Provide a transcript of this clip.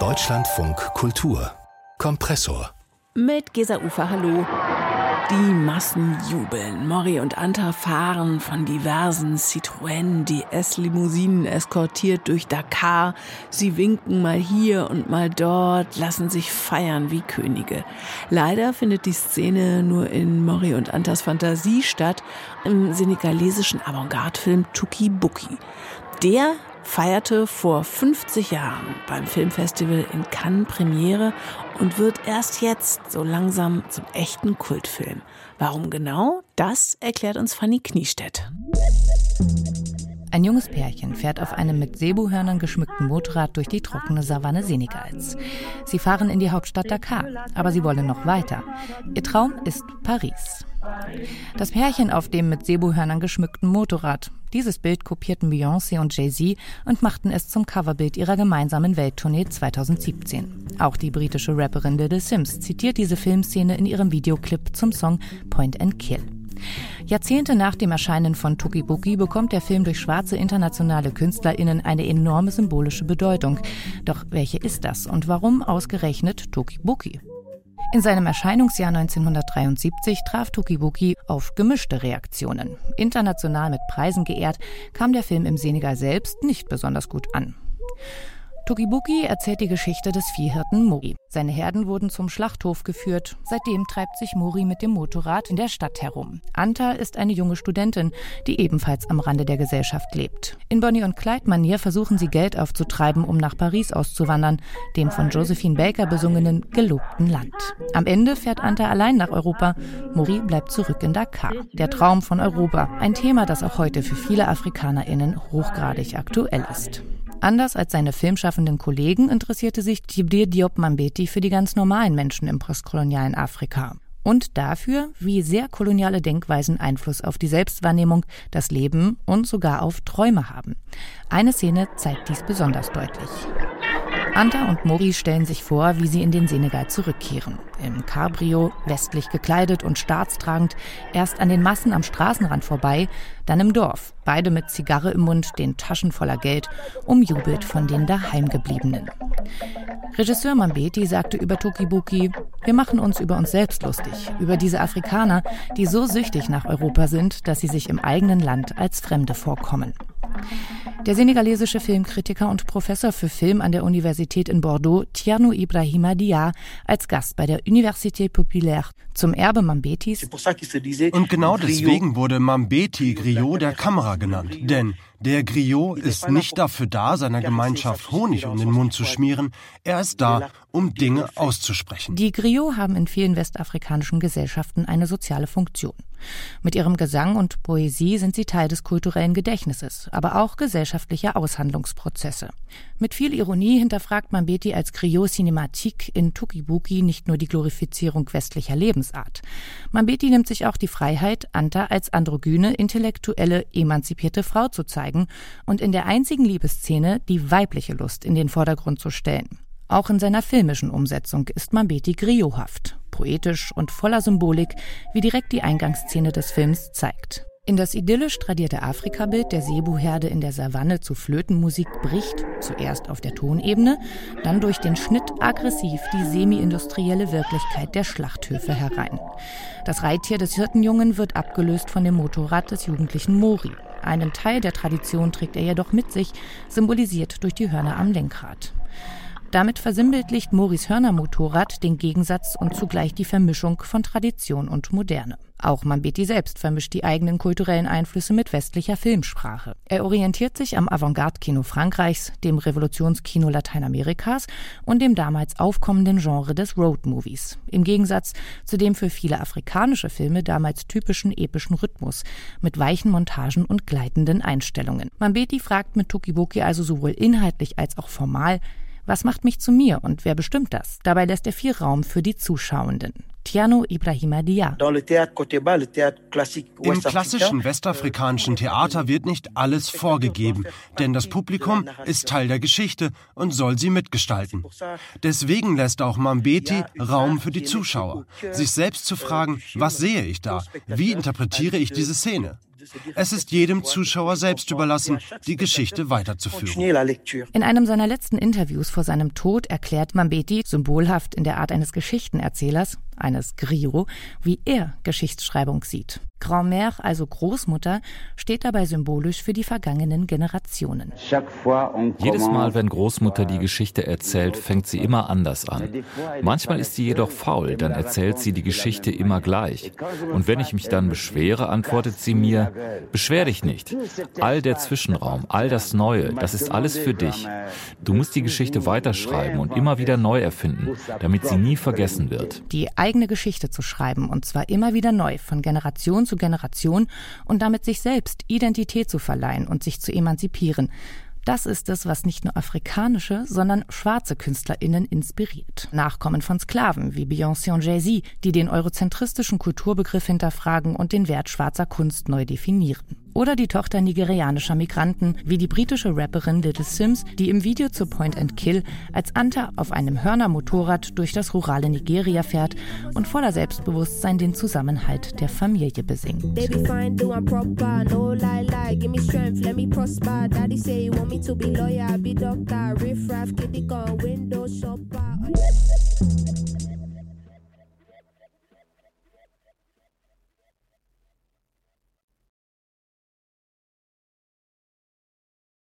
Deutschlandfunk Kultur Kompressor mit Gesa Ufer, hallo. Die Massen jubeln. Mori und Anta fahren von diversen Citroën DS-Limousinen eskortiert durch Dakar. Sie winken mal hier und mal dort, lassen sich feiern wie Könige. Leider findet die Szene nur in Mori und Antas Fantasie statt, im senegalesischen Avantgarde-Film Tuki Buki. Der feierte vor 50 Jahren beim Filmfestival in Cannes Premiere und wird erst jetzt so langsam zum echten Kultfilm. Warum genau? Das erklärt uns Fanny Kniestedt. Ein junges Pärchen fährt auf einem mit Sebuhörnern geschmückten Motorrad durch die trockene Savanne Senegals. Sie fahren in die Hauptstadt Dakar, aber sie wollen noch weiter. Ihr Traum ist Paris. Das Pärchen auf dem mit Sebuhörnern geschmückten Motorrad. Dieses Bild kopierten Beyoncé und Jay-Z und machten es zum Coverbild ihrer gemeinsamen Welttournee 2017. Auch die britische Rapperin The Sims zitiert diese Filmszene in ihrem Videoclip zum Song Point and Kill. Jahrzehnte nach dem Erscheinen von Tuki Buki bekommt der Film durch schwarze internationale KünstlerInnen eine enorme symbolische Bedeutung. Doch welche ist das und warum ausgerechnet Tuki Buki? In seinem Erscheinungsjahr 1973 traf Tuki Buki auf gemischte Reaktionen. International mit Preisen geehrt, kam der Film im Senegal selbst nicht besonders gut an. Tokibuki erzählt die Geschichte des Viehhirten Mori. Seine Herden wurden zum Schlachthof geführt. Seitdem treibt sich Mori mit dem Motorrad in der Stadt herum. Anta ist eine junge Studentin, die ebenfalls am Rande der Gesellschaft lebt. In Bonnie und Clyde-Manier versuchen sie Geld aufzutreiben, um nach Paris auszuwandern, dem von Josephine Baker besungenen gelobten Land. Am Ende fährt Anta allein nach Europa. Mori bleibt zurück in Dakar. Der Traum von Europa. Ein Thema, das auch heute für viele AfrikanerInnen hochgradig aktuell ist. Anders als seine filmschaffenden Kollegen interessierte sich Djibril Diop Mambeti für die ganz normalen Menschen im postkolonialen Afrika und dafür, wie sehr koloniale Denkweisen Einfluss auf die Selbstwahrnehmung, das Leben und sogar auf Träume haben. Eine Szene zeigt dies besonders deutlich. Anta und Mori stellen sich vor, wie sie in den Senegal zurückkehren. Im Cabrio, westlich gekleidet und staatstragend, erst an den Massen am Straßenrand vorbei, dann im Dorf, beide mit Zigarre im Mund, den Taschen voller Geld, umjubelt von den Daheimgebliebenen. Regisseur Mambeti sagte über Tokibuki, wir machen uns über uns selbst lustig, über diese Afrikaner, die so süchtig nach Europa sind, dass sie sich im eigenen Land als Fremde vorkommen. Der senegalesische Filmkritiker und Professor für Film an der Universität in Bordeaux, Tierno Ibrahima Dia, als Gast bei der Université Populaire zum Erbe Mambetis. Und genau deswegen wurde Mambeti Griot der Kamera genannt. Denn der Griot ist nicht dafür da, seiner Gemeinschaft Honig um den Mund zu schmieren. Er ist da, um Dinge auszusprechen. Die Griots haben in vielen westafrikanischen Gesellschaften eine soziale Funktion. Mit ihrem Gesang und Poesie sind sie Teil des kulturellen Gedächtnisses, aber auch gesellschaftlicher Aushandlungsprozesse. Mit viel Ironie hinterfragt Mambeti als Griot Cinematique in Tukibuki nicht nur die Glorifizierung westlicher Lebensart. Mambeti nimmt sich auch die Freiheit, Anta als androgyne, intellektuelle, emanzipierte Frau zu zeigen und in der einzigen Liebesszene die weibliche Lust in den Vordergrund zu stellen. Auch in seiner filmischen Umsetzung ist Mambeti griothaft, poetisch und voller Symbolik, wie direkt die Eingangsszene des Films zeigt. In das idyllisch tradierte Afrikabild der Sebuherde in der Savanne zu Flötenmusik bricht, zuerst auf der Tonebene, dann durch den Schnitt aggressiv die semi-industrielle Wirklichkeit der Schlachthöfe herein. Das Reittier des Hirtenjungen wird abgelöst von dem Motorrad des jugendlichen Mori. Einen Teil der Tradition trägt er jedoch mit sich, symbolisiert durch die Hörner am Lenkrad. Damit versinnbildlicht Moris Hörnermotorrad den Gegensatz und zugleich die Vermischung von Tradition und Moderne. Auch Mambeti selbst vermischt die eigenen kulturellen Einflüsse mit westlicher Filmsprache. Er orientiert sich am Avantgarde-Kino Frankreichs, dem Revolutionskino Lateinamerikas und dem damals aufkommenden Genre des Road-Movies. Im Gegensatz zu dem für viele afrikanische Filme damals typischen epischen Rhythmus mit weichen Montagen und gleitenden Einstellungen. Mambeti fragt mit Tukibuki also sowohl inhaltlich als auch formal, was macht mich zu mir und wer bestimmt das? Dabei lässt er viel Raum für die Zuschauenden. Tiano Ibrahima Dia. Im klassischen westafrikanischen Theater wird nicht alles vorgegeben, denn das Publikum ist Teil der Geschichte und soll sie mitgestalten. Deswegen lässt auch Mambeti Raum für die Zuschauer, sich selbst zu fragen, was sehe ich da? Wie interpretiere ich diese Szene? Es ist jedem Zuschauer selbst überlassen, die Geschichte weiterzuführen. In einem seiner letzten Interviews vor seinem Tod erklärt Mambeti, symbolhaft in der Art eines Geschichtenerzählers, eines Griot, wie er Geschichtsschreibung sieht. Grand-mère, also Großmutter, steht dabei symbolisch für die vergangenen Generationen. Jedes Mal, wenn Großmutter die Geschichte erzählt, fängt sie immer anders an. Manchmal ist sie jedoch faul, dann erzählt sie die Geschichte immer gleich. Und wenn ich mich dann beschwere, antwortet sie mir, beschwer dich nicht. All der Zwischenraum, all das Neue, das ist alles für dich. Du musst die Geschichte weiterschreiben und immer wieder neu erfinden, damit sie nie vergessen wird. Die eigene Geschichte zu schreiben, und zwar immer wieder neu, von Generation zu Generation und damit sich selbst Identität zu verleihen und sich zu emanzipieren. Das ist es, was nicht nur afrikanische, sondern schwarze KünstlerInnen inspiriert. Nachkommen von Sklaven wie Beyoncé und Jay-Z, die den eurozentristischen Kulturbegriff hinterfragen und den Wert schwarzer Kunst neu definieren oder die Tochter nigerianischer Migranten, wie die britische Rapperin Little Sims, die im Video zu Point and Kill als Anta auf einem Hörnermotorrad durch das rurale Nigeria fährt und voller Selbstbewusstsein den Zusammenhalt der Familie besingt. Baby fine, give me strength, let me prosper. Daddy say you want me to be lawyer, be doctor, riff raff, kitty gun, window.